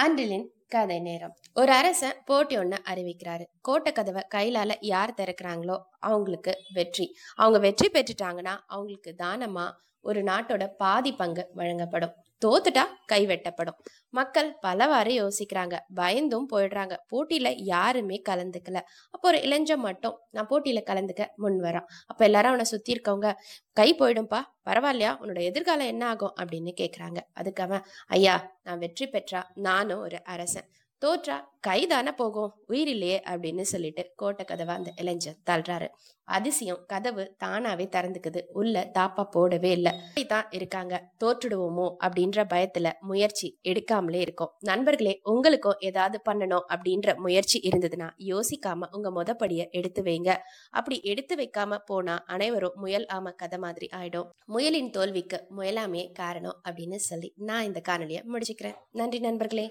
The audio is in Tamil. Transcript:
அன்றிலின் கதை நேரம். ஒரு அரசன் போட்டி ஒன்று அறிவிக்கிறாரு. கோட்டை கதவை கையிலால யார் திறக்கிறாங்களோ அவங்களுக்கு வெற்றி. அவங்க வெற்றி பெற்றுட்டாங்கன்னா அவங்களுக்கு தானமா ஒரு நாட்டோட பாதி பங்கு வழங்கப்படும். தோத்துட்டா கை வெட்டப்படும் மக்கள் பலவாறு யோசிக்கிறாங்க. பயந்தும் போயிடுறாங்க. போட்டியில யாருமே கலந்துக்கல. அப்போ ஒரு இளைஞன் மட்டும் நான் போட்டியில கலந்துக்க முன் வரான். அப்ப எல்லாரும் அவனை சுத்தி இருக்கவங்க கை போயிடும்பா. பரவாயில்லையா? உன்னோட எதிர்காலம் என்ன ஆகும்? அப்படின்னு கேக்குறாங்க. அதுக்கு அவன் ஐயா நான் வெற்றி பெற்றா நானும் ஒரு அரசன். தோற்றா கைதானே போகும் உயிர் இல்லையே அப்படின்னு சொல்லிட்டு கோட்டை கதவை அந்த இளைஞன் தள்ளுறாரு. அதிசயம் கதவு தானாவே திறந்துக்குது. உள்ள தாப்பா போடவே இல்லை. தான் இருக்காங்க தோற்றுடுவோமோ அப்படின்ற பயத்துல முயற்சி எடுக்காமலே இருக்கும். நண்பர்களே உங்களுக்கும் ஏதாவது பண்ணணும் அப்படின்ற முயற்சி இருந்ததுன்னா யோசிக்காம உங்க மொதப்படிய எடுத்து வைங்க. அப்படி எடுத்து வைக்காம போனா அனைவரும் முயல் ஆம கதை மாதிரி ஆயிடும். முயலின் தோல்விக்கு முயலாமே காரணம் அப்படின்னு சொல்லி நான் இந்த காணொலியை முடிச்சுக்கிறேன். நன்றி நண்பர்களே.